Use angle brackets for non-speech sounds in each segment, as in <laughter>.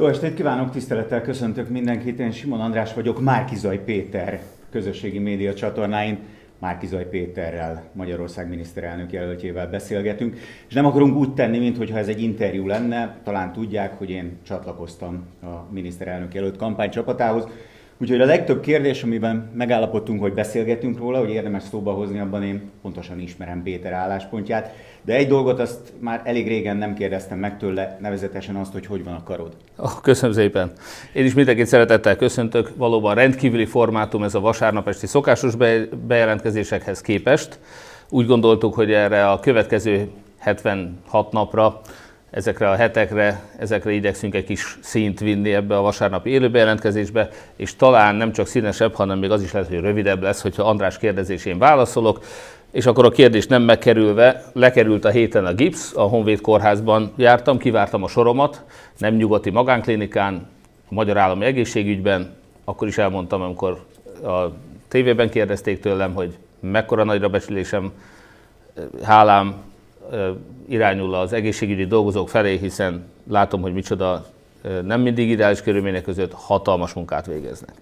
Jó estét kívánok, tisztelettel köszöntök mindenkit. Én Simon András vagyok, Márkizaj Péter közösségi média csatornáin. Márkizaj Péterrel, Magyarország miniszterelnök jelöltjével beszélgetünk, és nem akarunk úgy tenni, mintha ez egy interjú lenne. Talán tudják, hogy én csatlakoztam a miniszterelnök jelölt kampánycsapatához. Úgyhogy a legtöbb kérdés, amiben megállapodtunk, hogy beszélgetünk róla, hogy érdemes szóba hozni, abban én pontosan ismerem Péter álláspontját. De egy dolgot azt már elég régen nem kérdeztem meg tőle, nevezetesen azt, hogy hogy van a karod. Oh, köszönöm szépen. Én is mindenkit szeretettel köszöntök. Valóban rendkívüli formátum ez a vasárnap esti szokásos bejelentkezésekhez képest. Úgy gondoltuk, hogy erre a következő 76 napra ezekre a hetekre, ezekre igyekszünk egy kis színt vinni ebbe a vasárnapi élőbejelentkezésbe, és talán nem csak színesebb, hanem még az is lehet, hogy rövidebb lesz, hogyha András kérdezésén válaszolok, és akkor a kérdés nem megkerülve, lekerült a héten a gipsz, a Honvéd kórházban jártam, kivártam a soromat, nem nyugati magánklinikán, a Magyar Állami Egészségügyben, akkor is elmondtam, amikor a tévében kérdezték tőlem, hogy mekkora nagyra becsülésem, hálám irányul az egészségügyi dolgozók felé, hiszen látom, hogy micsoda nem mindig ideális körülmények között hatalmas munkát végeznek.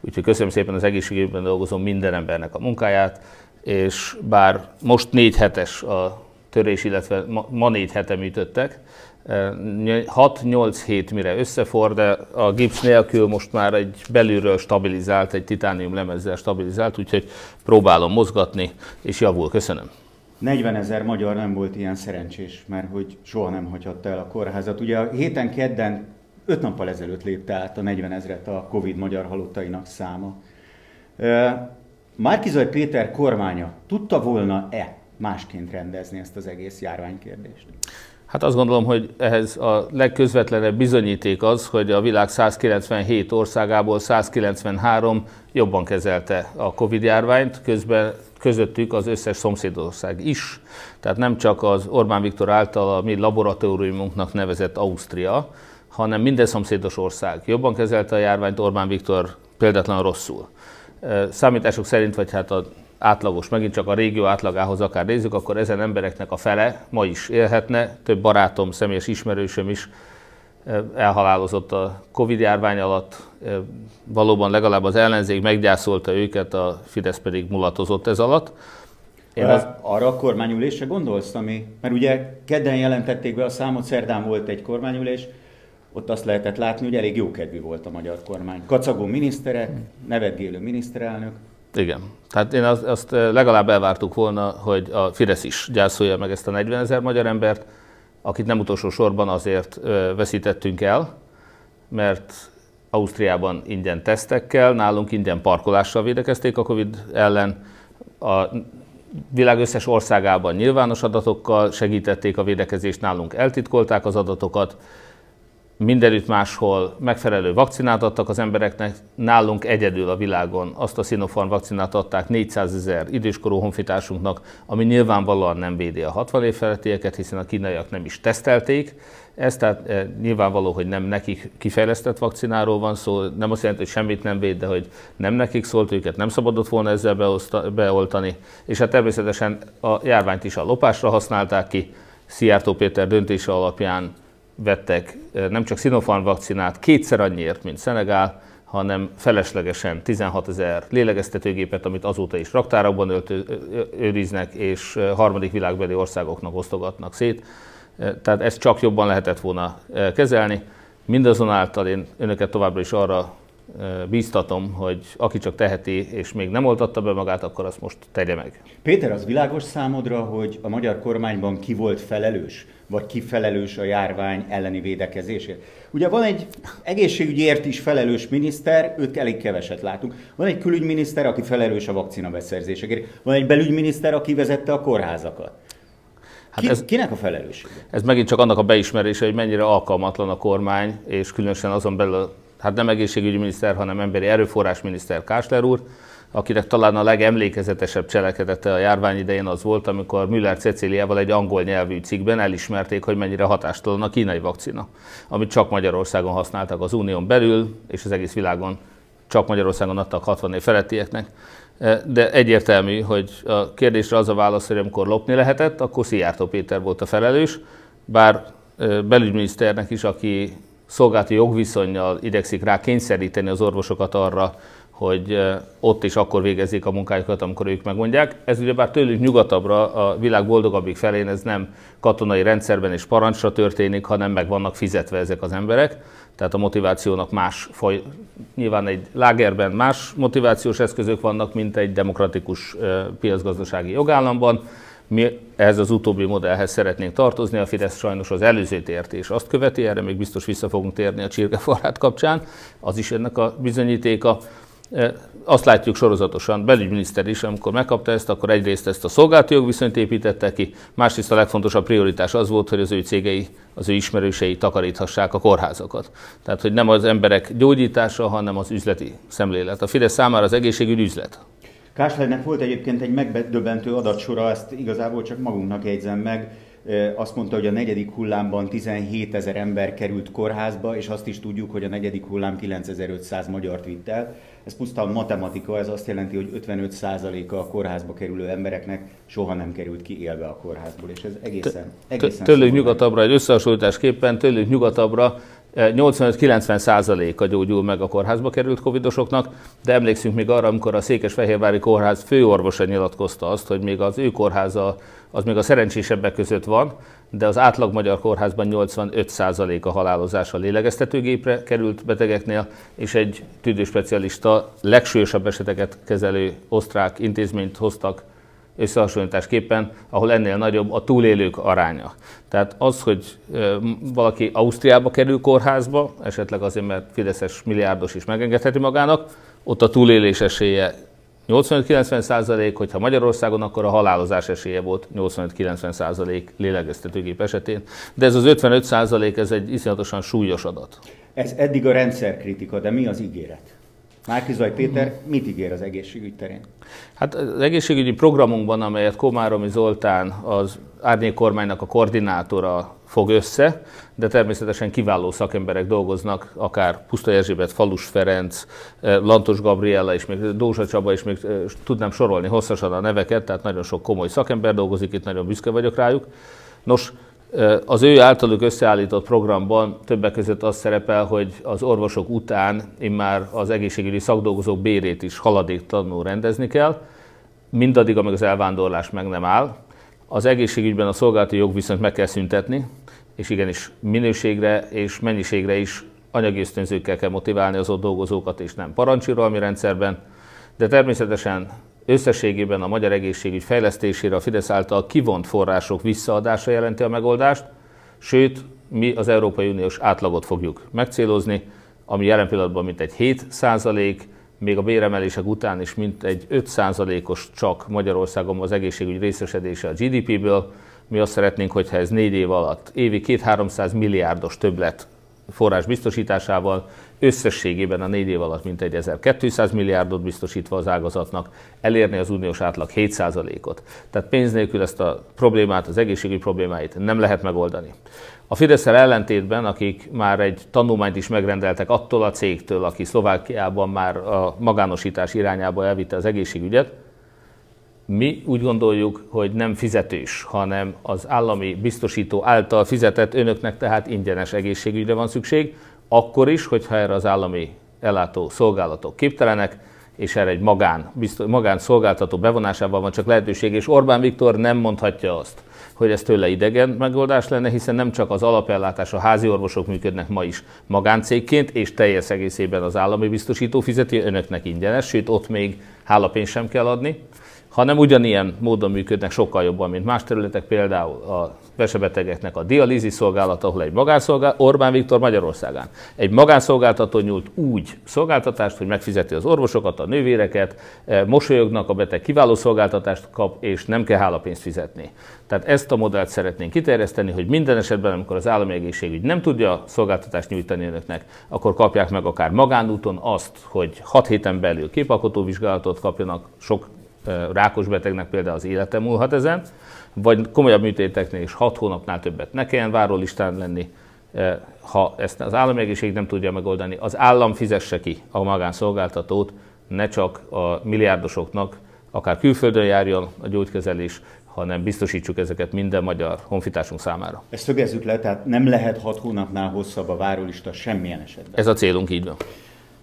Úgyhogy köszönöm szépen az egészségügyben dolgozó minden embernek a munkáját, és bár most négy hetes a törés, illetve ma, négy hete műtöttek, 6-8 hét mire összefor, de a gipsz nélkül most már egy belülről stabilizált, egy titánium lemezzel stabilizált, úgyhogy próbálom mozgatni, és javul. Köszönöm. 40 ezer magyar nem volt ilyen szerencsés, mert hogy soha nem hagyhatta el a kórházat. Ugye a héten kedden, öt nappal ezelőtt lépte át a 40 ezret a Covid magyar halottainak száma. Márkizaj Péter kormánya tudta volna-e másként rendezni ezt az egész járványkérdést? Hát azt gondolom, hogy ehhez a legközvetlenebb bizonyíték az, hogy a világ 197 országából 193 jobban kezelte a Covid járványt, közben közöttük az összes szomszédország is. Tehát nem csak az Orbán Viktor által a mi laboratóriumunknak nevezett Ausztria, hanem minden szomszédos ország jobban kezelte a járványt, Orbán Viktor példátlan rosszul. Számítások szerint, vagy hát az átlagos, megint csak a régió átlagához akár nézzük, akkor ezen embereknek a fele ma is élhetne. Több barátom, személyes ismerősöm is elhalálozott a Covid járvány alatt. Valóban legalább az ellenzék meggyászolta őket, a Fidesz pedig mulatozott ez alatt. Én az... Arra a kormányülésre gondolsz, ami, mert ugye kedden jelentették be a számot, szerdán volt egy kormányülés, ott azt lehetett látni, hogy elég jókedvű volt a magyar kormány. Kacagó miniszterek, nevetgélő miniszterelnök. Igen. Tehát én azt, azt legalább elvártuk volna, hogy a Fidesz is gyászolja meg ezt a 40 ezer magyar embert, akit nem utolsó sorban azért veszítettünk el, mert Ausztriában ingyen tesztekkel, nálunk ingyen parkolással védekezték a Covid ellen, a világ összes országában nyilvános adatokkal segítették a védekezést, nálunk eltitkolták az adatokat, mindenütt máshol megfelelő vakcinát adtak az embereknek, nálunk egyedül a világon azt a Sinopharm vakcinát adták 400 ezer időskorú honfitársunknak, ami nyilvánvalóan nem védi a 60 év felettieket, hiszen a kínaiak nem is tesztelték. Ez tehát e, nyilvánvaló, hogy nem nekik kifejlesztett vakcináról van szó, nem azt jelenti, hogy semmit nem véd, de hogy nem nekik szólt, őket nem szabadott volna ezzel beoszta, beoltani. És hát természetesen a járványt is a lopásra használták ki. Szijjártó Péter döntése alapján vettek nem csak Sinopharm vakcinát kétszer annyiért, mint Szenegál, hanem feleslegesen 16 ezer lélegeztetőgépet, amit azóta is raktárokban őriznek, és harmadik világbeli országoknak osztogatnak szét. Tehát ezt csak jobban lehetett volna kezelni. Mindazonáltal én önöket továbbra is arra bíztatom, hogy aki csak teheti, és még nem oltatta be magát, akkor azt most tegye meg. Péter, az világos számodra, hogy a magyar kormányban ki volt felelős, vagy ki felelős a járvány elleni védekezésért? Ugye van egy egészségügyért is felelős miniszter, őt elég keveset látunk. Van egy külügyminiszter, aki felelős a vakcina beszerzésekért. Van egy belügyminiszter, aki vezette a kórházakat. Hát Ki, ez, kinek a felelőssége? Ez megint csak annak a beismerése, hogy mennyire alkalmatlan a kormány, és különösen azon belül hát nem egészségügyi miniszter, hanem emberi erőforrás miniszter Kásler úr, akinek talán a legemlékezetesebb cselekedete a járvány idején az volt, amikor Müller Ceciliával egy angol nyelvű cikkben elismerték, hogy mennyire hatástalan a kínai vakcina, amit csak Magyarországon használtak az unión belül, és az egész világon csak Magyarországon adtak 60 év felettieknek. De egyértelmű, hogy a kérdésre az a válasz, hogy amikor lopni lehetett, akkor Szijjártó Péter volt a felelős, bár belügyminiszternek is, aki szolgálati jogviszonyjal idegszik rá kényszeríteni az orvosokat arra, hogy ott is akkor végezzék a munkájukat, amikor ők megmondják. Ez ugyebár tőlük nyugatabbra, a világ boldogabbik felén ez nem katonai rendszerben és parancsra történik, hanem meg vannak fizetve ezek az emberek. Tehát a motivációnak más foly... Nyilván egy lágerben más motivációs eszközök vannak, mint egy demokratikus piacgazdasági jogállamban. Mi ehhez az utóbbi modellhez szeretnénk tartozni, a Fidesz sajnos az előzőt érti, és azt követi, erre még biztos vissza fogunk térni a csirkefarát kapcsán, az is ennek a bizonyítéka. Azt látjuk sorozatosan, belügyminiszter is, amikor megkapta ezt, akkor egyrészt ezt a szolgálati jogviszonyt építette ki, másrészt a legfontosabb prioritás az volt, hogy az ő cégei, az ő ismerősei takaríthassák a kórházakat. Tehát, hogy nem az emberek gyógyítása, hanem az üzleti szemlélet. A Fidesz számára az egészségügy üzlet. Káslernek volt egyébként egy megdöbbentő adatsora, ezt igazából csak magunknak jegyzem meg. Azt mondta, hogy a negyedik hullámban 17 ezer ember került kórházba, és azt is tudjuk, hogy a negyedik hullám 9500 magyart vitt el. Ez pusztán matematika, ez azt jelenti, hogy 55%-a a kórházba kerülő embereknek soha nem került ki élve a kórházból, és ez egészen, egészen Tőlük nyugatabbra, egy összehasonlításképpen tőlük nyugatabbra 85-90 százaléka gyógyul meg a kórházba került covidosoknak, de emlékszünk még arra, amikor a Székesfehérvári Kórház főorvosa nyilatkozta azt, hogy még az ő kórháza az még a szerencsésebbek között van, de az átlag magyar kórházban 85% a halálozás a lélegeztetőgépre került betegeknél, és egy tüdőspecialista legsúlyosabb eseteket kezelő osztrák intézményt hoztak összehasonlításképpen, ahol ennél nagyobb a túlélők aránya. Tehát az, hogy valaki Ausztriába kerül kórházba, esetleg azért, mert Fideszes milliárdos is megengedheti magának, ott a túlélés esélye 85-90 százalék, hogyha Magyarországon, akkor a halálozás esélye volt 85-90 százalék lélegeztetőgép esetén. De ez az 55 százalék, ez egy iszonyatosan súlyos adat. Ez eddig a rendszerkritika, de mi az ígéret? Márkizaj Péter mit ígér az egészségügy terén? Hát az egészségügyi programunkban, amelyet Komáromi Zoltán, az árnyék kormánynak a koordinátora fog össze, de természetesen kiváló szakemberek dolgoznak, akár Puszta Erzsébet, Falus Ferenc, eh, Lantos Gabriella és még Dózsa Csaba, és még eh, tudnám sorolni hosszasan a neveket, tehát nagyon sok komoly szakember dolgozik, itt nagyon büszke vagyok rájuk. Nos, az ő általuk összeállított programban többek között az szerepel, hogy az orvosok után immár az egészségügyi szakdolgozók bérét is haladéktalanul rendezni kell, mindaddig, amíg az elvándorlás meg nem áll. Az egészségügyben a szolgálati jogviszonyt meg kell szüntetni, és igenis minőségre és mennyiségre is anyagi ösztönzőkkel kell motiválni az ott dolgozókat, és nem parancsiralmi rendszerben. De természetesen Összességében a magyar egészségügy fejlesztésére a Fidesz által kivont források visszaadása jelenti a megoldást, sőt, mi az Európai Uniós átlagot fogjuk megcélozni, ami jelen pillanatban mintegy 7 százalék, még a béremelések után is mintegy 5 százalékos csak Magyarországon az egészségügy részesedése a GDP-ből. Mi azt szeretnénk, hogyha ez négy év alatt évi 2-300 milliárdos többlet forrás biztosításával összességében a négy év alatt mintegy 1200 milliárdot biztosítva az ágazatnak, elérni az uniós átlag 7%-ot. Tehát pénz nélkül ezt a problémát, az egészségügyi problémáit nem lehet megoldani. A fidesz ellentétben, akik már egy tanulmányt is megrendeltek attól a cégtől, aki Szlovákiában már a magánosítás irányába elvitte az egészségügyet, mi úgy gondoljuk, hogy nem fizetős, hanem az állami biztosító által fizetett önöknek tehát ingyenes egészségügyre van szükség, akkor is, hogyha erre az állami ellátó szolgálatok képtelenek, és erre egy magán, biztos, magán szolgáltató bevonásával van csak lehetőség, és Orbán Viktor nem mondhatja azt, hogy ez tőle idegen megoldás lenne, hiszen nem csak az alapellátás, a házi orvosok működnek ma is magáncégként, és teljes egészében az állami biztosító fizeti önöknek ingyenes, sőt ott még hálapénzt sem kell adni hanem ugyanilyen módon működnek sokkal jobban, mint más területek, például a vesebetegeknek a dialízis szolgálat, ahol egy magánszolgálat, Orbán Viktor Magyarországán. Egy magánszolgáltató nyújt úgy szolgáltatást, hogy megfizeti az orvosokat, a nővéreket, e, mosolyognak, a beteg kiváló szolgáltatást kap, és nem kell hálapénzt fizetni. Tehát ezt a modellt szeretnénk kiterjeszteni, hogy minden esetben, amikor az állami egészségügy nem tudja szolgáltatást nyújtani önöknek, akkor kapják meg akár magánúton azt, hogy 6 héten belül képalkotóvizsgálatot kapjanak, sok rákos betegnek például az élete múlhat ezen, vagy komolyabb műtéteknél is 6 hónapnál többet ne kelljen várólistán lenni, ha ezt az állami egészség nem tudja megoldani, az állam fizesse ki a magánszolgáltatót, ne csak a milliárdosoknak, akár külföldön járjon a gyógykezelés, hanem biztosítsuk ezeket minden magyar honfitársunk számára. Ezt szögezzük le, tehát nem lehet hat hónapnál hosszabb a várólista semmilyen esetben. Ez a célunk, így van.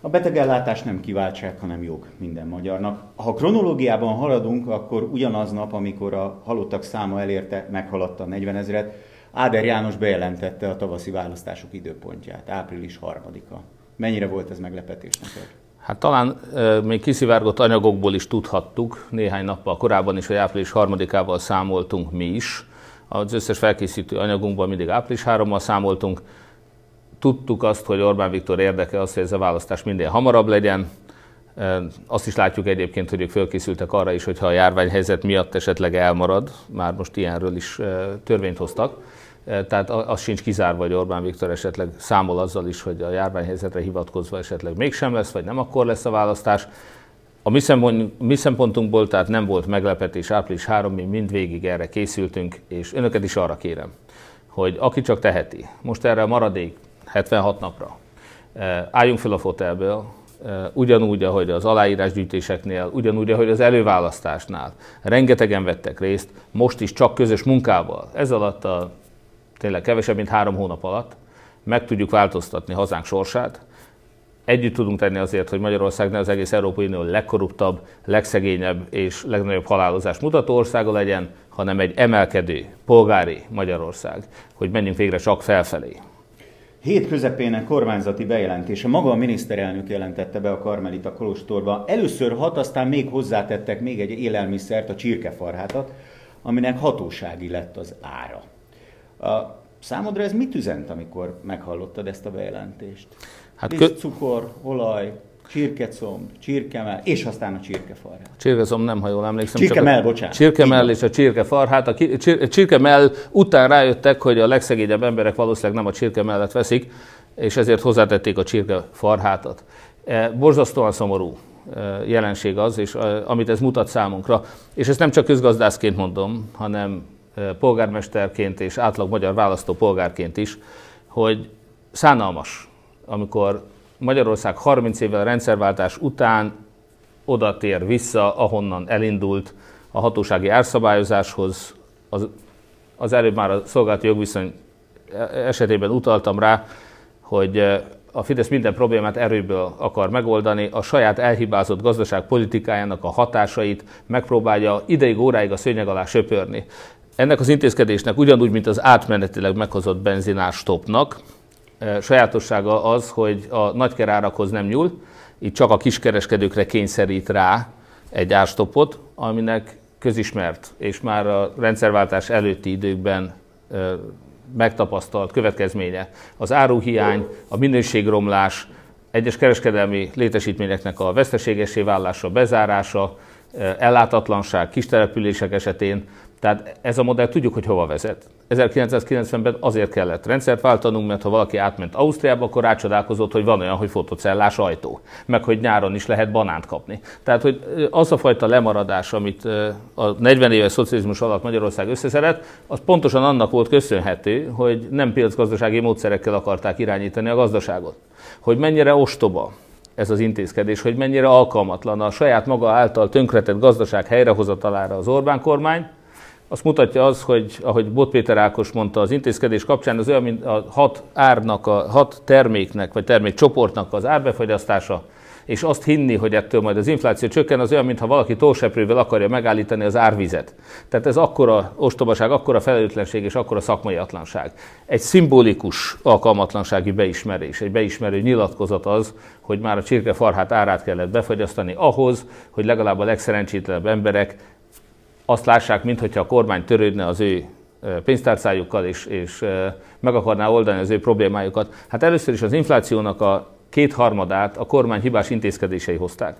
A betegellátás nem kiváltság, hanem jog minden magyarnak. Ha kronológiában haladunk, akkor ugyanaz nap, amikor a halottak száma elérte, meghaladta a 40 ezeret, Áder János bejelentette a tavaszi választások időpontját, április 3-a. Mennyire volt ez meglepetés neked? Hát talán e, még kiszivárgott anyagokból is tudhattuk, néhány nappal korábban is, hogy április 3-ával számoltunk mi is. Az összes felkészítő anyagunkban mindig április 3-mal számoltunk. Tudtuk azt, hogy Orbán Viktor érdeke az, hogy ez a választás minél hamarabb legyen. Azt is látjuk egyébként, hogy ők fölkészültek arra is, hogyha a járványhelyzet miatt esetleg elmarad, már most ilyenről is törvényt hoztak tehát az sincs kizárva, hogy Orbán Viktor esetleg számol azzal is, hogy a járványhelyzetre hivatkozva esetleg mégsem lesz, vagy nem akkor lesz a választás. A mi szempontunkból tehát nem volt meglepetés, április 3 mi mindvégig erre készültünk, és önöket is arra kérem, hogy aki csak teheti, most erre a maradék 76 napra, álljunk fel a fotelből, ugyanúgy, ahogy az aláírásgyűjtéseknél, ugyanúgy, ahogy az előválasztásnál. Rengetegen vettek részt, most is csak közös munkával. Ez alatt a tényleg kevesebb, mint három hónap alatt meg tudjuk változtatni hazánk sorsát. Együtt tudunk tenni azért, hogy Magyarország ne az egész Európai Unió legkorruptabb, legszegényebb és legnagyobb halálozást mutató országa legyen, hanem egy emelkedő, polgári Magyarország, hogy menjünk végre csak felfelé. Hét közepén kormányzati bejelentése. Maga a miniszterelnök jelentette be a Karmelita Kolostorba. Először hat, aztán még hozzátettek még egy élelmiszert, a csirkefarhátat, aminek hatósági lett az ára. A számodra ez mit üzent, amikor meghallottad ezt a bejelentést? Hát kö... cukor, olaj, csirkecomb, csirkemell, és aztán a csirkefarhát. Csirkecomb nem, ha jól emlékszem. Csirkemell, bocsánat. Csirkemell és a csirkefarhát. A csirkemell után rájöttek, hogy a legszegényebb emberek valószínűleg nem a csirkemellet veszik, és ezért hozzátették a csirkefarhátat. E, borzasztóan szomorú e, jelenség az, és e, amit ez mutat számunkra. És ezt nem csak közgazdászként mondom, hanem polgármesterként és átlag magyar választó polgárként is, hogy szánalmas, amikor Magyarország 30 évvel rendszerváltás után oda tér vissza, ahonnan elindult a hatósági árszabályozáshoz. Az, az előbb már a szolgálati jogviszony esetében utaltam rá, hogy a Fidesz minden problémát erőből akar megoldani, a saját elhibázott gazdaságpolitikájának a hatásait megpróbálja ideig óráig a szőnyeg alá söpörni. Ennek az intézkedésnek ugyanúgy, mint az átmenetileg meghozott benzinás stopnak, eh, sajátossága az, hogy a nagykerárakhoz nem nyúl, itt csak a kiskereskedőkre kényszerít rá egy árstopot, aminek közismert, és már a rendszerváltás előtti időkben megtapasztalt következménye. Az áruhiány, a minőségromlás, egyes kereskedelmi létesítményeknek a veszteségesé válása, bezárása, ellátatlanság, kistelepülések esetén, tehát ez a modell tudjuk, hogy hova vezet. 1990-ben azért kellett rendszert váltanunk, mert ha valaki átment Ausztriába, akkor rácsodálkozott, hogy van olyan, hogy fotocellás ajtó, meg hogy nyáron is lehet banánt kapni. Tehát, hogy az a fajta lemaradás, amit a 40 éves szocializmus alatt Magyarország összeszedett, az pontosan annak volt köszönhető, hogy nem piacgazdasági módszerekkel akarták irányítani a gazdaságot. Hogy mennyire ostoba, ez az intézkedés, hogy mennyire alkalmatlan a saját maga által tönkretett gazdaság helyrehozatalára az Orbán kormány, azt mutatja az, hogy ahogy Bot Péter Ákos mondta, az intézkedés kapcsán az olyan, mint a hat árnak, a hat terméknek, vagy termékcsoportnak az árbefogyasztása, és azt hinni, hogy ettől majd az infláció csökken, az olyan, mintha valaki tóseprővel akarja megállítani az árvizet. Tehát ez akkora ostobaság, akkora felelőtlenség és akkora szakmai atlanság. Egy szimbolikus alkalmatlansági beismerés, egy beismerő nyilatkozat az, hogy már a csirkefarhát árát kellett befogyasztani ahhoz, hogy legalább a legszerencsétlenebb emberek azt lássák, mintha a kormány törődne az ő pénztárcájukkal, és, és meg akarná oldani az ő problémájukat. Hát először is az inflációnak a kétharmadát a kormány hibás intézkedései hozták.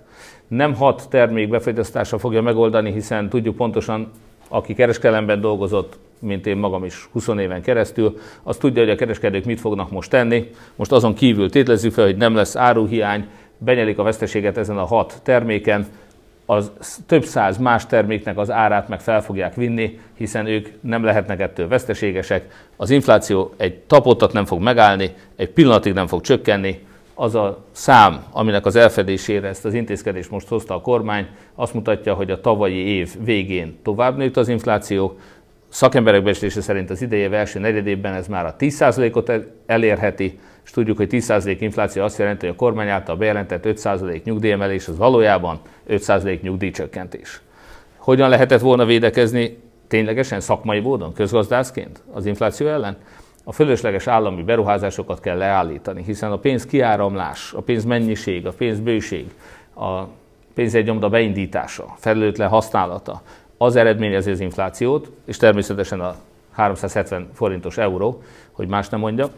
Nem hat termék befogyasztása fogja megoldani, hiszen tudjuk pontosan, aki kereskedelemben dolgozott, mint én magam is 20 éven keresztül, az tudja, hogy a kereskedők mit fognak most tenni. Most azon kívül tétlezzük fel, hogy nem lesz áruhiány, benyelik a veszteséget ezen a hat terméken, az több száz más terméknek az árát meg fel fogják vinni, hiszen ők nem lehetnek ettől veszteségesek. Az infláció egy tapottat nem fog megállni, egy pillanatig nem fog csökkenni, az a szám, aminek az elfedésére ezt az intézkedést most hozta a kormány, azt mutatja, hogy a tavalyi év végén tovább nőtt az infláció, szakemberek becslése szerint az idei első negyedében ez már a 10%-ot elérheti, és tudjuk, hogy 10% infláció azt jelenti, hogy a kormány által bejelentett 5% nyugdíjemelés az valójában 5% nyugdíjcsökkentés. Hogyan lehetett volna védekezni ténylegesen szakmai módon, közgazdászként az infláció ellen? A fölösleges állami beruházásokat kell leállítani, hiszen a pénz kiáramlás, a pénz mennyiség, a pénz bőség, a pénzegyomda beindítása, felelőtlen használata, az eredményezi az inflációt, és természetesen a 370 forintos euró, hogy más nem mondja.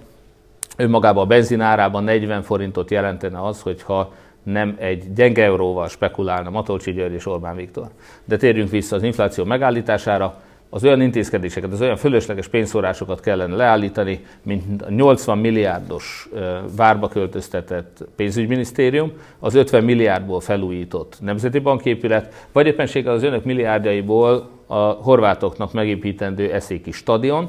Önmagában a benzin árában 40 forintot jelentene az, hogyha nem egy gyenge euróval spekulálna Matolcsi György és Orbán Viktor. De térjünk vissza az infláció megállítására az olyan intézkedéseket, az olyan fölösleges pénzszórásokat kellene leállítani, mint a 80 milliárdos várba költöztetett pénzügyminisztérium, az 50 milliárdból felújított Nemzeti Banképület, vagy éppenséggel az önök milliárdjaiból a horvátoknak megépítendő eszéki stadion,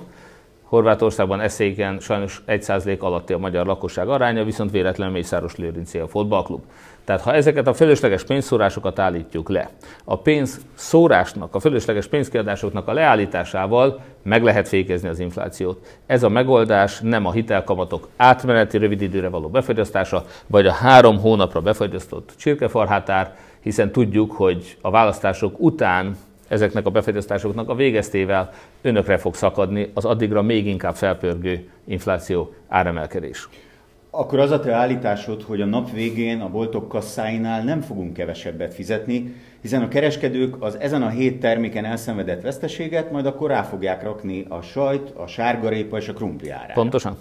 Horvátországban eszéken sajnos 1% alatti a magyar lakosság aránya, viszont véletlenül Mészáros Lőrinci a fotballklub. Tehát ha ezeket a fölösleges pénzszórásokat állítjuk le, a pénzszórásnak, a fölösleges pénzkiadásoknak a leállításával meg lehet fékezni az inflációt. Ez a megoldás nem a hitelkamatok átmeneti rövid időre való befagyasztása, vagy a három hónapra befagyasztott csirkefarhátár, hiszen tudjuk, hogy a választások után ezeknek a befagyasztásoknak a végeztével önökre fog szakadni az addigra még inkább felpörgő infláció áremelkedés. Akkor az a te állításod, hogy a nap végén a boltok kasszáinál nem fogunk kevesebbet fizetni, hiszen a kereskedők az ezen a hét terméken elszenvedett veszteséget majd akkor rá fogják rakni a sajt, a sárgarépa és a krumpli árára. Pontosan.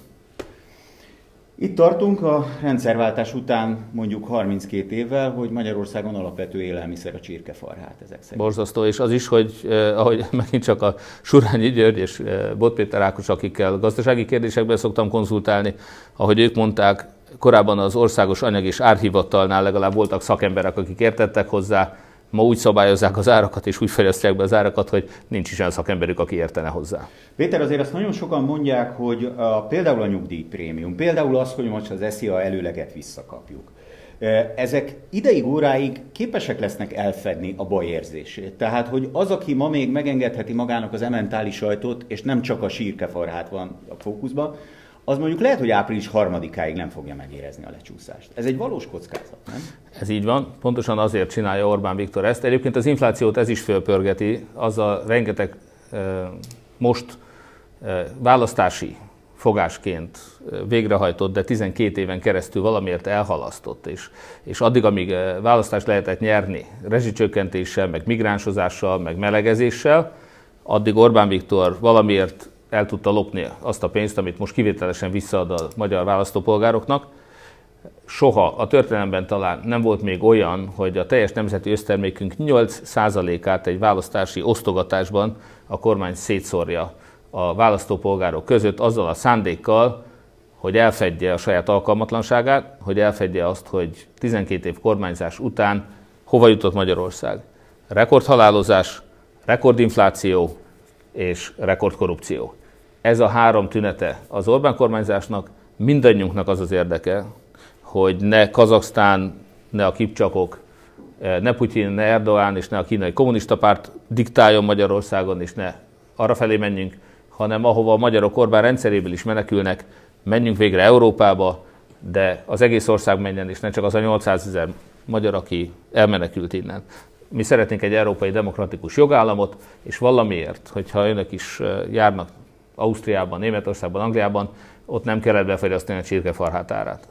Itt tartunk a rendszerváltás után mondjuk 32 évvel, hogy Magyarországon alapvető élelmiszer a csirkefarhát ezek szerint. Borzasztó, és az is, hogy eh, ahogy <laughs> megint csak a Surányi György és eh, Bot Péter Ákos, akikkel gazdasági kérdésekben szoktam konzultálni, ahogy ők mondták, korábban az Országos Anyag és Árhivatalnál legalább voltak szakemberek, akik értettek hozzá, ma úgy szabályozzák az árakat, és úgy fejlesztják be az árakat, hogy nincs is olyan szakemberük, aki értene hozzá. Péter, azért azt nagyon sokan mondják, hogy a, például a nyugdíjprémium, például az, hogy most az SZIA előleget visszakapjuk. Ezek ideig, óráig képesek lesznek elfedni a bajérzését. Tehát, hogy az, aki ma még megengedheti magának az ementális sajtot, és nem csak a sírkefarhát van a fókuszban, az mondjuk lehet, hogy április harmadikáig nem fogja megérezni a lecsúszást. Ez egy valós kockázat, nem? Ez így van, pontosan azért csinálja Orbán Viktor ezt. Egyébként az inflációt ez is fölpörgeti, a rengeteg most választási fogásként végrehajtott, de 12 éven keresztül valamiért elhalasztott, és, és addig, amíg választást lehetett nyerni rezsicsökkentéssel, meg migránsozással, meg melegezéssel, addig Orbán Viktor valamiért el tudta lopni azt a pénzt, amit most kivételesen visszaad a magyar választópolgároknak. Soha a történelemben talán nem volt még olyan, hogy a teljes nemzeti össztermékünk 8%-át egy választási osztogatásban a kormány szétszórja a választópolgárok között azzal a szándékkal, hogy elfedje a saját alkalmatlanságát, hogy elfedje azt, hogy 12 év kormányzás után hova jutott Magyarország. Rekordhalálozás, rekordinfláció és rekordkorrupció ez a három tünete az Orbán kormányzásnak, mindannyiunknak az az érdeke, hogy ne Kazaksztán, ne a kipcsakok, eh, ne Putyin, ne Erdoğan és ne a kínai kommunista párt diktáljon Magyarországon, és ne arra felé menjünk, hanem ahova a magyarok Orbán rendszeréből is menekülnek, menjünk végre Európába, de az egész ország menjen, és ne csak az a 800 ezer magyar, aki elmenekült innen. Mi szeretnénk egy európai demokratikus jogállamot, és valamiért, hogyha önök is eh, járnak Ausztriában, Németországban, Angliában, ott nem kellett befagyasztani a csirkefarhát árát.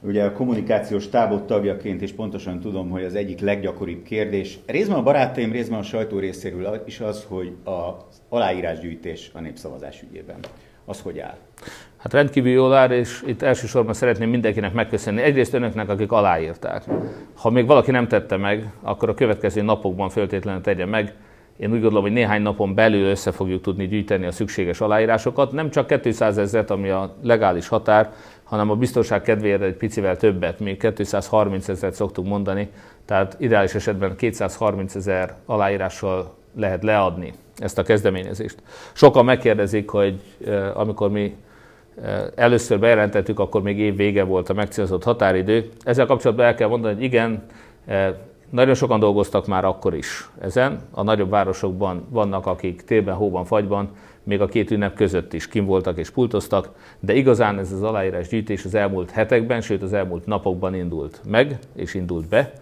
Ugye a kommunikációs tábot tagjaként is pontosan tudom, hogy az egyik leggyakoribb kérdés, részben a barátaim, részben a sajtó részéről is az, hogy az aláírásgyűjtés a népszavazás ügyében. Az hogy áll? Hát rendkívül jól áll, és itt elsősorban szeretném mindenkinek megköszönni. Egyrészt önöknek, akik aláírták. Ha még valaki nem tette meg, akkor a következő napokban föltétlenül tegye meg. Én úgy gondolom, hogy néhány napon belül össze fogjuk tudni gyűjteni a szükséges aláírásokat. Nem csak 200 ezeret, ami a legális határ, hanem a biztonság kedvéért egy picivel többet, még 230 ezeret szoktuk mondani, tehát ideális esetben 230 ezer aláírással lehet leadni ezt a kezdeményezést. Sokan megkérdezik, hogy amikor mi Először bejelentettük, akkor még év vége volt a megcélzott határidő. Ezzel kapcsolatban el kell mondani, hogy igen, nagyon sokan dolgoztak már akkor is ezen. A nagyobb városokban vannak, akik télben, hóban, fagyban, még a két ünnep között is kim voltak és pultoztak, de igazán ez az aláírás gyűjtés az elmúlt hetekben, sőt az elmúlt napokban indult meg és indult be.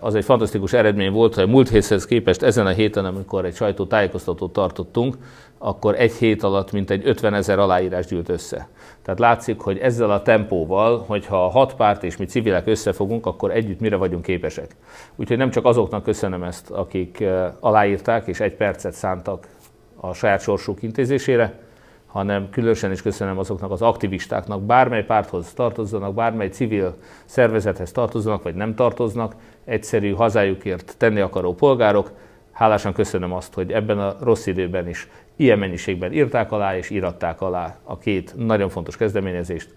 Az egy fantasztikus eredmény volt, hogy a múlt héthez képest ezen a héten, amikor egy sajtótájékoztatót tartottunk, akkor egy hét alatt mintegy 50 ezer aláírás gyűlt össze. Tehát látszik, hogy ezzel a tempóval, hogyha a hat párt és mi civilek összefogunk, akkor együtt mire vagyunk képesek. Úgyhogy nem csak azoknak köszönöm ezt, akik aláírták és egy percet szántak a saját sorsuk intézésére, hanem különösen is köszönöm azoknak az aktivistáknak, bármely párthoz tartozzanak, bármely civil szervezethez tartozzanak, vagy nem tartoznak, egyszerű hazájukért tenni akaró polgárok. Hálásan köszönöm azt, hogy ebben a rossz időben is ilyen mennyiségben írták alá és íratták alá a két nagyon fontos kezdeményezést.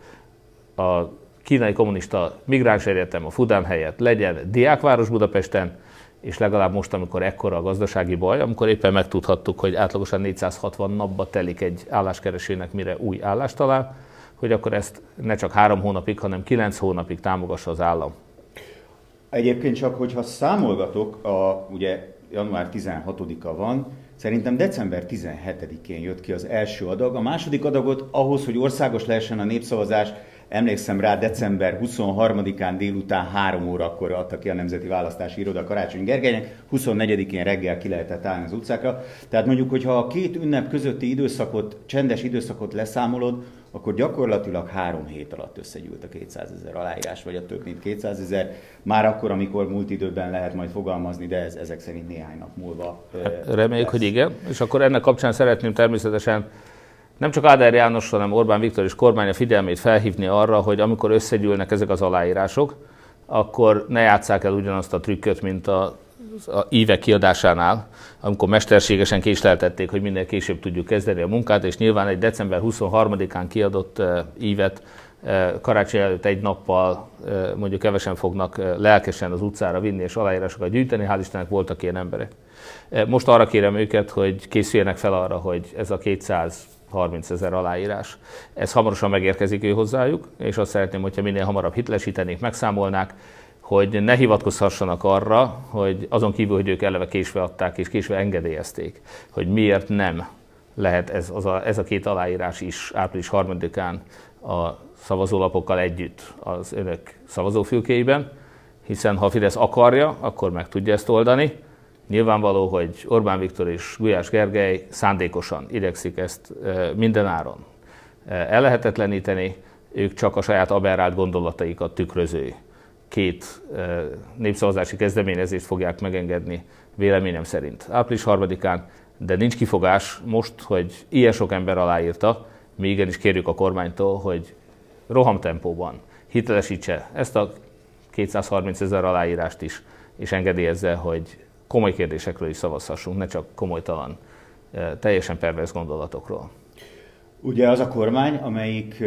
A kínai kommunista migráns egyetem a Fudán helyett legyen diákváros Budapesten, és legalább most, amikor ekkora a gazdasági baj, amikor éppen megtudhattuk, hogy átlagosan 460 napba telik egy álláskeresőnek, mire új állást talál, hogy akkor ezt ne csak három hónapig, hanem kilenc hónapig támogassa az állam. Egyébként csak, hogyha számolgatok, a, ugye január 16-a van, Szerintem december 17-én jött ki az első adag. A második adagot ahhoz, hogy országos lehessen a népszavazás, emlékszem rá, december 23-án délután 3 órakor adta ki a Nemzeti Választási Iroda Karácsony Gergelynek, 24-én reggel ki lehetett állni az utcákra. Tehát mondjuk, hogyha a két ünnep közötti időszakot, csendes időszakot leszámolod, akkor gyakorlatilag három hét alatt összegyűlt a 200 ezer aláírás, vagy a több mint 200 ezer, már akkor, amikor múlt időben lehet majd fogalmazni, de ez ezek szerint néhány nap múlva. Hát, reméljük, lesz. hogy igen, és akkor ennek kapcsán szeretném természetesen nem csak Áder János, hanem Orbán Viktor és kormány a figyelmét felhívni arra, hogy amikor összegyűlnek ezek az aláírások, akkor ne játsszák el ugyanazt a trükköt, mint a a ívek kiadásánál, amikor mesterségesen késleltették, hogy minél később tudjuk kezdeni a munkát, és nyilván egy december 23-án kiadott ívet karácsony előtt egy nappal mondjuk kevesen fognak lelkesen az utcára vinni és aláírásokat gyűjteni, hál' Istennek voltak ilyen emberek. Most arra kérem őket, hogy készüljenek fel arra, hogy ez a 230 ezer aláírás, ez hamarosan megérkezik ő hozzájuk, és azt szeretném, hogyha minél hamarabb hitlesítenék, megszámolnák, hogy ne hivatkozhassanak arra, hogy azon kívül, hogy ők eleve késve adták és késve engedélyezték, hogy miért nem lehet ez, az a, ez a két aláírás is április 3-án a szavazólapokkal együtt az önök szavazófülkéiben, hiszen ha Fidesz akarja, akkor meg tudja ezt oldani. Nyilvánvaló, hogy Orbán Viktor és Gulyás Gergely szándékosan idegszik ezt mindenáron e, ellehetetleníteni, ők csak a saját aberrált gondolataikat tükröző két népszavazási kezdeményezést fogják megengedni véleményem szerint. Április 3-án, de nincs kifogás most, hogy ilyen sok ember aláírta, mi igenis kérjük a kormánytól, hogy rohamtempóban hitelesítse ezt a 230 ezer aláírást is, és engedélyezze, hogy komoly kérdésekről is szavazhassunk, ne csak komolytalan, teljesen pervers gondolatokról. Ugye az a kormány, amelyik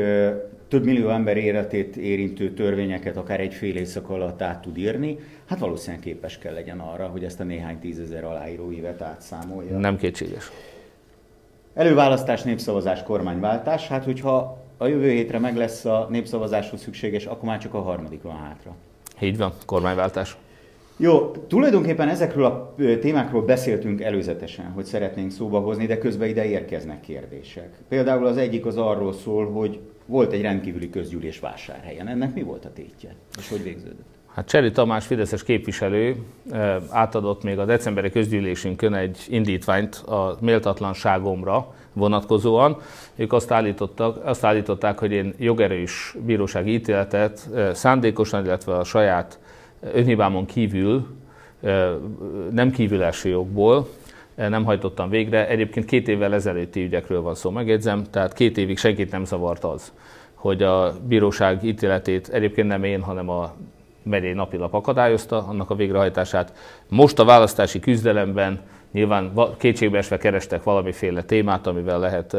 több millió ember életét érintő törvényeket akár egy fél éjszaka alatt át tud írni, hát valószínűleg képes kell legyen arra, hogy ezt a néhány tízezer aláíró évet átszámolja. Nem kétséges. Előválasztás, népszavazás, kormányváltás. Hát, hogyha a jövő hétre meg lesz a népszavazáshoz szükséges, akkor már csak a harmadik van hátra. Így van, kormányváltás. Jó, tulajdonképpen ezekről a témákról beszéltünk előzetesen, hogy szeretnénk szóba hozni, de közben ide érkeznek kérdések. Például az egyik az arról szól, hogy volt egy rendkívüli közgyűlés vásárhelyen. Ennek mi volt a tétje, és hogy végződött? Hát Cseri Tamás Fideszes képviselő átadott még a decemberi közgyűlésünkön egy indítványt a méltatlanságomra vonatkozóan. Ők azt, állítottak, azt állították, hogy én jogerős bírósági ítéletet szándékosan, illetve a saját önhibámon kívül, nem kívül első jogból nem hajtottam végre. Egyébként két évvel ezelőtti ügyekről van szó, megjegyzem, tehát két évig senkit nem zavart az, hogy a bíróság ítéletét egyébként nem én, hanem a megyei napilap akadályozta annak a végrehajtását. Most a választási küzdelemben nyilván kétségbeesve kerestek valamiféle témát, amivel lehet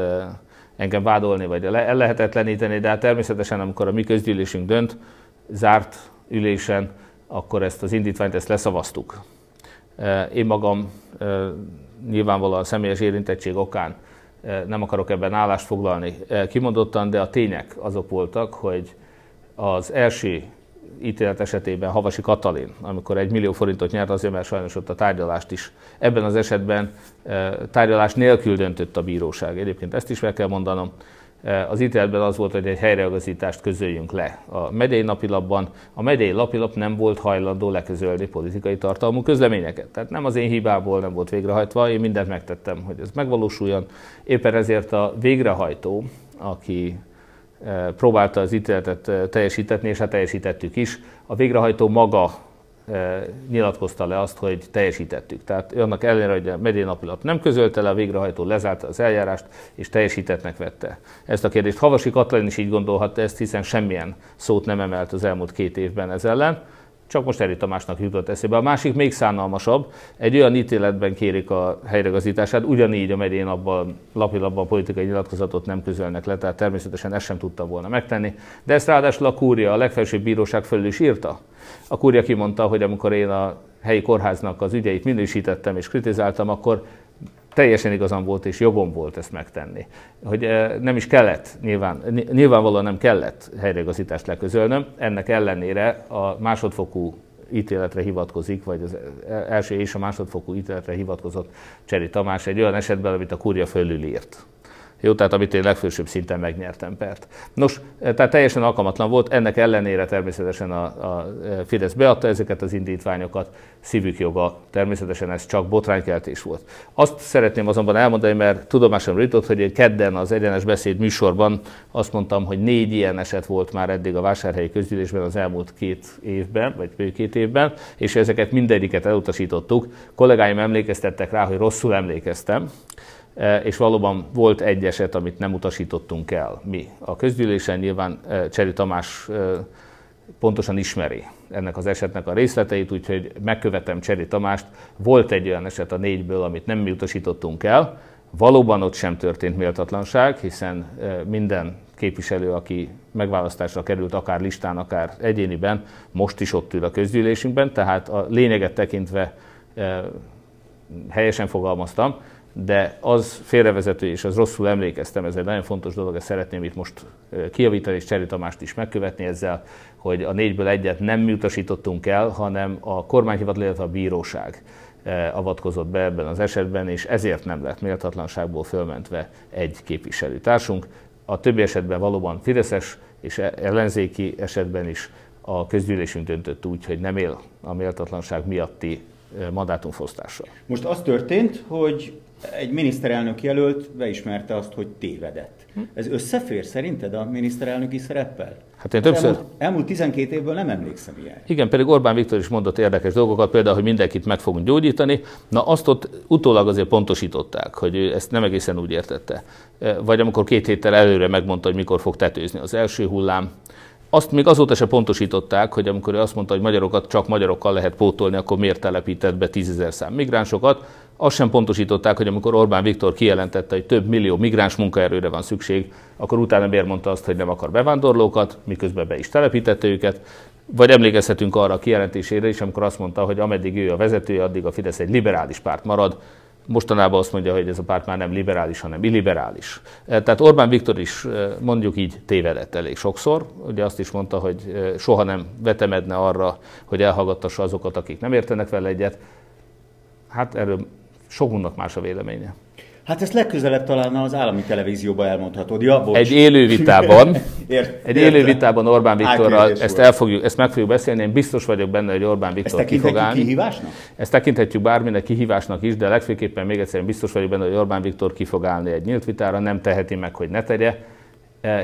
engem vádolni, vagy el lehetetleníteni, de hát természetesen, amikor a mi közgyűlésünk dönt, zárt ülésen, akkor ezt az indítványt ezt leszavaztuk. Én magam nyilvánvalóan személyes érintettség okán nem akarok ebben állást foglalni kimondottan, de a tények azok voltak, hogy az első ítélet esetében Havasi Katalin, amikor egy millió forintot nyert, azért mert sajnos ott a tárgyalást is. Ebben az esetben tárgyalás nélkül döntött a bíróság. Egyébként ezt is meg kell mondanom. Az ítéletben az volt, hogy egy helyreagazítást közöljünk le. A megyei napilapban a megyei napilap nem volt hajlandó leközölni politikai tartalmú közleményeket. Tehát nem az én hibából nem volt végrehajtva, én mindent megtettem, hogy ez megvalósuljon. Éppen ezért a végrehajtó, aki próbálta az ítéletet teljesítetni, és hát teljesítettük is. A végrehajtó maga nyilatkozta le azt, hogy teljesítettük. Tehát annak ellenére, hogy a megyei napilap nem közölte le, a végrehajtó lezárta az eljárást, és teljesítettnek vette ezt a kérdést. Havasi Katalin is így gondolhatta ezt, hiszen semmilyen szót nem emelt az elmúlt két évben ez ellen csak most Eri Tamásnak jutott eszébe. A másik még szánalmasabb, egy olyan ítéletben kérik a helyregazítását, ugyanígy a megyén abban lapilapban politikai nyilatkozatot nem közölnek le, tehát természetesen ezt sem tudta volna megtenni. De ezt ráadásul a kúria, a legfelsőbb bíróság felül is írta. A kúria kimondta, hogy amikor én a helyi kórháznak az ügyeit minősítettem és kritizáltam, akkor teljesen igazam volt és jogom volt ezt megtenni. Hogy eh, nem is kellett, nyilván, nyilvánvalóan nem kellett helyreigazítást leközölnöm, ennek ellenére a másodfokú ítéletre hivatkozik, vagy az első és a másodfokú ítéletre hivatkozott Cseri Tamás egy olyan esetben, amit a kurja fölülírt. Jó, tehát amit én legfősőbb szinten megnyertem pert. Nos, eh, tehát teljesen alkalmatlan volt, ennek ellenére természetesen a, a eh, Fidesz beadta ezeket az indítványokat, szívük joga, természetesen ez csak botránykeltés volt. Azt szeretném azonban elmondani, mert tudomásom jutott, hogy egy kedden az egyenes beszéd műsorban azt mondtam, hogy négy ilyen eset volt már eddig a vásárhelyi közgyűlésben az elmúlt két évben, vagy két évben, és ezeket mindegyiket elutasítottuk. Kollégáim emlékeztettek rá, hogy rosszul emlékeztem, E, és valóban volt egy eset, amit nem utasítottunk el mi. A közgyűlésen nyilván e, Cseri Tamás e, pontosan ismeri ennek az esetnek a részleteit, úgyhogy megkövetem Cseri Tamást. Volt egy olyan eset a négyből, amit nem mi utasítottunk el. Valóban ott sem történt méltatlanság, hiszen minden képviselő, aki megválasztásra került, akár listán, akár egyéniben, most is ott ül a közgyűlésünkben, tehát a lényeget tekintve helyesen fogalmaztam, de az félrevezető, és az rosszul emlékeztem, ez egy nagyon fontos dolog, ezt szeretném itt most kijavítani, és Cseri Tamást is megkövetni ezzel, hogy a négyből egyet nem utasítottunk el, hanem a kormányhivatal, illetve a bíróság avatkozott be ebben az esetben, és ezért nem lett méltatlanságból fölmentve egy képviselőtársunk. A többi esetben valóban Fideszes és e- ellenzéki esetben is a közgyűlésünk döntött úgy, hogy nem él a méltatlanság miatti mandátumfosztással. Most az történt, hogy egy miniszterelnök jelölt beismerte azt, hogy tévedett. Hm? Ez összefér szerinted a miniszterelnöki szereppel? Hát én többször... Elmúlt, elmúlt 12 évből nem emlékszem ilyen. Igen, pedig Orbán Viktor is mondott érdekes dolgokat, például, hogy mindenkit meg fogunk gyógyítani. Na azt ott utólag azért pontosították, hogy ő ezt nem egészen úgy értette. Vagy amikor két héttel előre megmondta, hogy mikor fog tetőzni az első hullám, azt még azóta se pontosították, hogy amikor ő azt mondta, hogy magyarokat csak magyarokkal lehet pótolni, akkor miért telepített be tízezer szám migránsokat. Azt sem pontosították, hogy amikor Orbán Viktor kijelentette, hogy több millió migráns munkaerőre van szükség, akkor utána miért mondta azt, hogy nem akar bevándorlókat, miközben be is telepítette őket. Vagy emlékezhetünk arra a kijelentésére is, amikor azt mondta, hogy ameddig ő a vezetője, addig a Fidesz egy liberális párt marad, mostanában azt mondja, hogy ez a párt már nem liberális, hanem illiberális. Eh, tehát Orbán Viktor is eh, mondjuk így tévedett elég sokszor. Ugye azt is mondta, hogy eh, soha nem vetemedne arra, hogy elhallgattassa azokat, akik nem értenek vele egyet. Hát erről sokunknak más a véleménye. Hát ezt legközelebb talán az állami televízióban elmondhatod. Ja, bocs. Egy élő vitában, <laughs> Ért, egy élő vitában Orbán Viktorral ezt, el fogjuk, ezt meg fogjuk beszélni. Én biztos vagyok benne, hogy Orbán Viktor ezt ki fog állni. kihívásnak? Ezt tekinthetjük bárminek kihívásnak is, de legfőképpen még egyszer biztos vagyok benne, hogy Orbán Viktor ki fog állni egy nyílt vitára, nem teheti meg, hogy ne tegye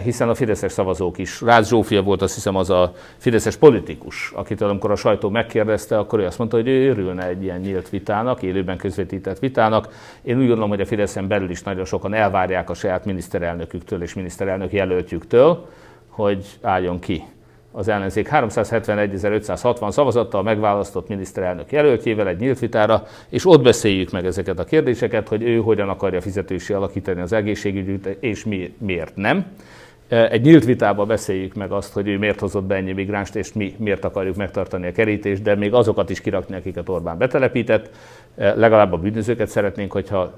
hiszen a fideszes szavazók is. Rácz Zsófia volt azt hiszem az a fideszes politikus, akit amikor a sajtó megkérdezte, akkor ő azt mondta, hogy ő örülne egy ilyen nyílt vitának, élőben közvetített vitának. Én úgy gondolom, hogy a Fideszen belül is nagyon sokan elvárják a saját miniszterelnöküktől és miniszterelnök jelöltjüktől, hogy álljon ki az ellenzék 371.560 szavazattal megválasztott miniszterelnök jelöltjével egy nyílt vitára, és ott beszéljük meg ezeket a kérdéseket, hogy ő hogyan akarja fizetősi alakítani az egészségügyüt, és mi, miért nem. Egy nyílt vitába beszéljük meg azt, hogy ő miért hozott be ennyi migránst, és mi miért akarjuk megtartani a kerítést, de még azokat is kirakni, akiket Orbán betelepített. Legalább a bűnözőket szeretnénk, hogyha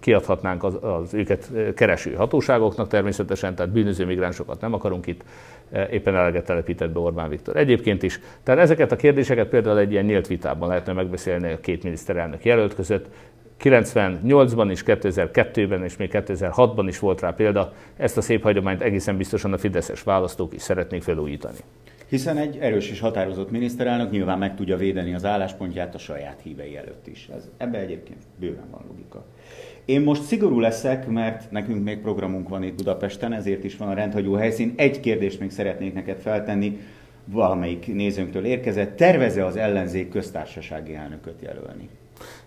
kiadhatnánk az, az őket kereső hatóságoknak természetesen, tehát bűnöző migránsokat nem akarunk itt, éppen eleget telepített be Orbán Viktor. Egyébként is. Tehát ezeket a kérdéseket például egy ilyen nyílt vitában lehetne megbeszélni a két miniszterelnök jelölt között, 98-ban is, 2002-ben és még 2006-ban is volt rá példa. Ezt a szép hagyományt egészen biztosan a fideszes választók is szeretnék felújítani. Hiszen egy erős és határozott miniszterelnök nyilván meg tudja védeni az álláspontját a saját hívei előtt is. Ez, ebbe egyébként bőven van logika. Én most szigorú leszek, mert nekünk még programunk van itt Budapesten, ezért is van a rendhagyó helyszín. Egy kérdést még szeretnék neked feltenni, valamelyik nézőnktől érkezett. Terveze az ellenzék köztársasági elnököt jelölni?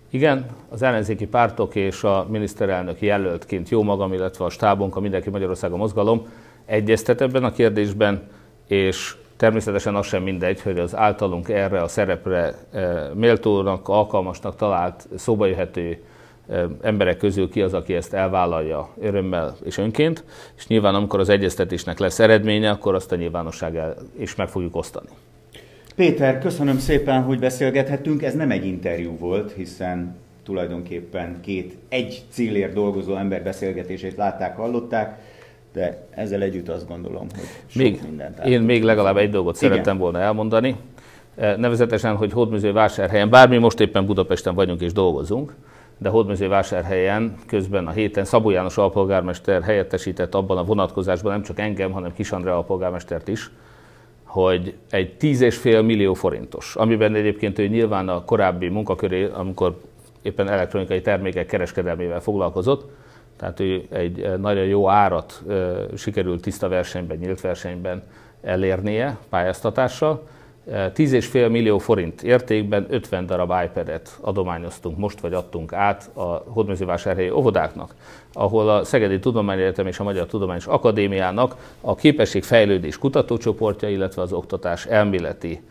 Igen, az ellenzéki pártok és a miniszterelnök jelöltként jó magam, illetve a stábunk, a Mindenki Magyarországon mozgalom egyeztet ebben a kérdésben, és természetesen az sem mindegy, hogy az általunk erre a szerepre eh, méltónak, alkalmasnak talált, szóba jöhető eh, emberek közül ki az, aki ezt elvállalja örömmel és önként, és nyilván amikor az egyeztetésnek lesz eredménye, akkor azt a nyilvánosság is meg fogjuk osztani. Péter, köszönöm szépen, hogy beszélgethettünk. Ez nem egy interjú volt, hiszen tulajdonképpen két egy célért dolgozó ember beszélgetését látták, hallották, de ezzel együtt azt gondolom, hogy sok még, mindent Én még legalább egy dolgot Igen. szerettem volna elmondani, eh, nevezetesen, hogy Hódműző vásárhelyen, bár mi most éppen Budapesten vagyunk és dolgozunk, de Hódműző vásárhelyen közben a héten Szabó János alpolgármester helyettesített abban a vonatkozásban nem csak engem, hanem Kis Andrea alpolgármestert is, hogy egy 10,5 millió forintos, amiben egyébként ő nyilván a korábbi munkaköré, amikor éppen elektronikai termékek kereskedelmével foglalkozott, tehát ő egy nagyon jó árat sikerült tiszta versenyben, nyílt versenyben elérnie pályáztatással, 10,5 millió forint értékben 50 darab iPad-et adományoztunk most, vagy adtunk át a hódmezővásárhelyi óvodáknak, ahol a Szegedi Tudományegyetem és a Magyar Tudományos Akadémiának a képességfejlődés kutatócsoportja, illetve az oktatás elméleti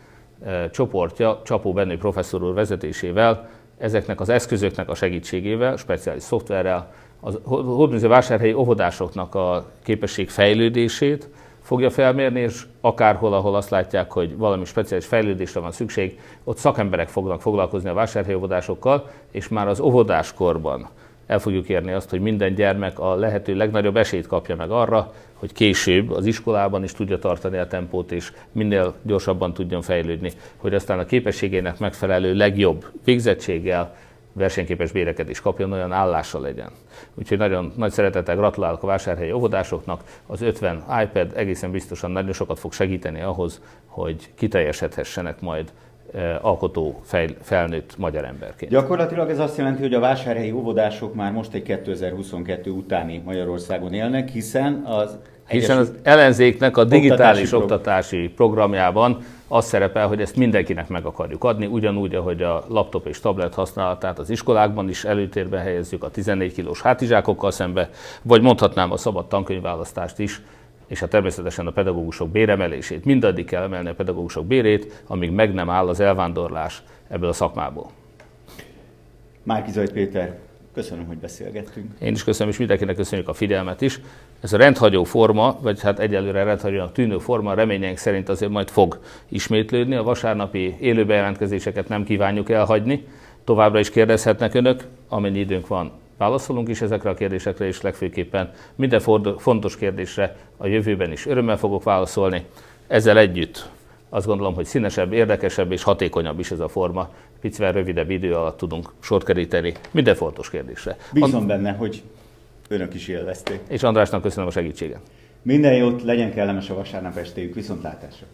e, csoportja Csapó Benő professzor úr vezetésével, ezeknek az eszközöknek a segítségével, speciális szoftverrel, az hódmezővásárhelyi óvodásoknak a képességfejlődését, fogja felmérni, és akárhol, ahol azt látják, hogy valami speciális fejlődésre van szükség, ott szakemberek fognak foglalkozni a vásárhelyi óvodásokkal, és már az óvodáskorban el fogjuk érni azt, hogy minden gyermek a lehető legnagyobb esélyt kapja meg arra, hogy később az iskolában is tudja tartani a tempót, és minél gyorsabban tudjon fejlődni, hogy aztán a képességének megfelelő legjobb végzettséggel versenyképes béreket is kapjon, olyan állása legyen. Úgyhogy nagyon nagy szeretettel gratulálok a vásárhelyi óvodásoknak. Az 50 iPad egészen biztosan nagyon sokat fog segíteni ahhoz, hogy kiteljesedhessenek majd eh, alkotó fejl, felnőtt magyar emberként. Gyakorlatilag ez azt jelenti, hogy a vásárhelyi óvodások már most egy 2022 utáni Magyarországon élnek, hiszen az hiszen az ellenzéknek a digitális oktatási, oktatási programjában az szerepel, hogy ezt mindenkinek meg akarjuk adni, ugyanúgy, ahogy a laptop és tablet használatát az iskolákban is előtérbe helyezzük a 14 kilós hátizsákokkal szembe, vagy mondhatnám a szabad tankönyvválasztást is, és hát természetesen a pedagógusok béremelését. Mindaddig kell emelni a pedagógusok bérét, amíg meg nem áll az elvándorlás ebből a szakmából. Márki Péter, Köszönöm, hogy beszélgettünk. Én is köszönöm, és mindenkinek köszönjük a figyelmet is. Ez a rendhagyó forma, vagy hát egyelőre rendhagyónak tűnő forma, reményeink szerint azért majd fog ismétlődni. A vasárnapi élőbejelentkezéseket nem kívánjuk elhagyni. Továbbra is kérdezhetnek önök, amennyi időnk van. Válaszolunk is ezekre a kérdésekre, és legfőképpen minden fontos kérdésre a jövőben is örömmel fogok válaszolni. Ezzel együtt azt gondolom, hogy színesebb, érdekesebb és hatékonyabb is ez a forma. Picivel rövidebb idő alatt tudunk sort keríteni minden fontos kérdésre. Bízom And- benne, hogy önök is élvezték. És Andrásnak köszönöm a segítséget. Minden jót, legyen kellemes a vasárnap estéjük, viszontlátásra!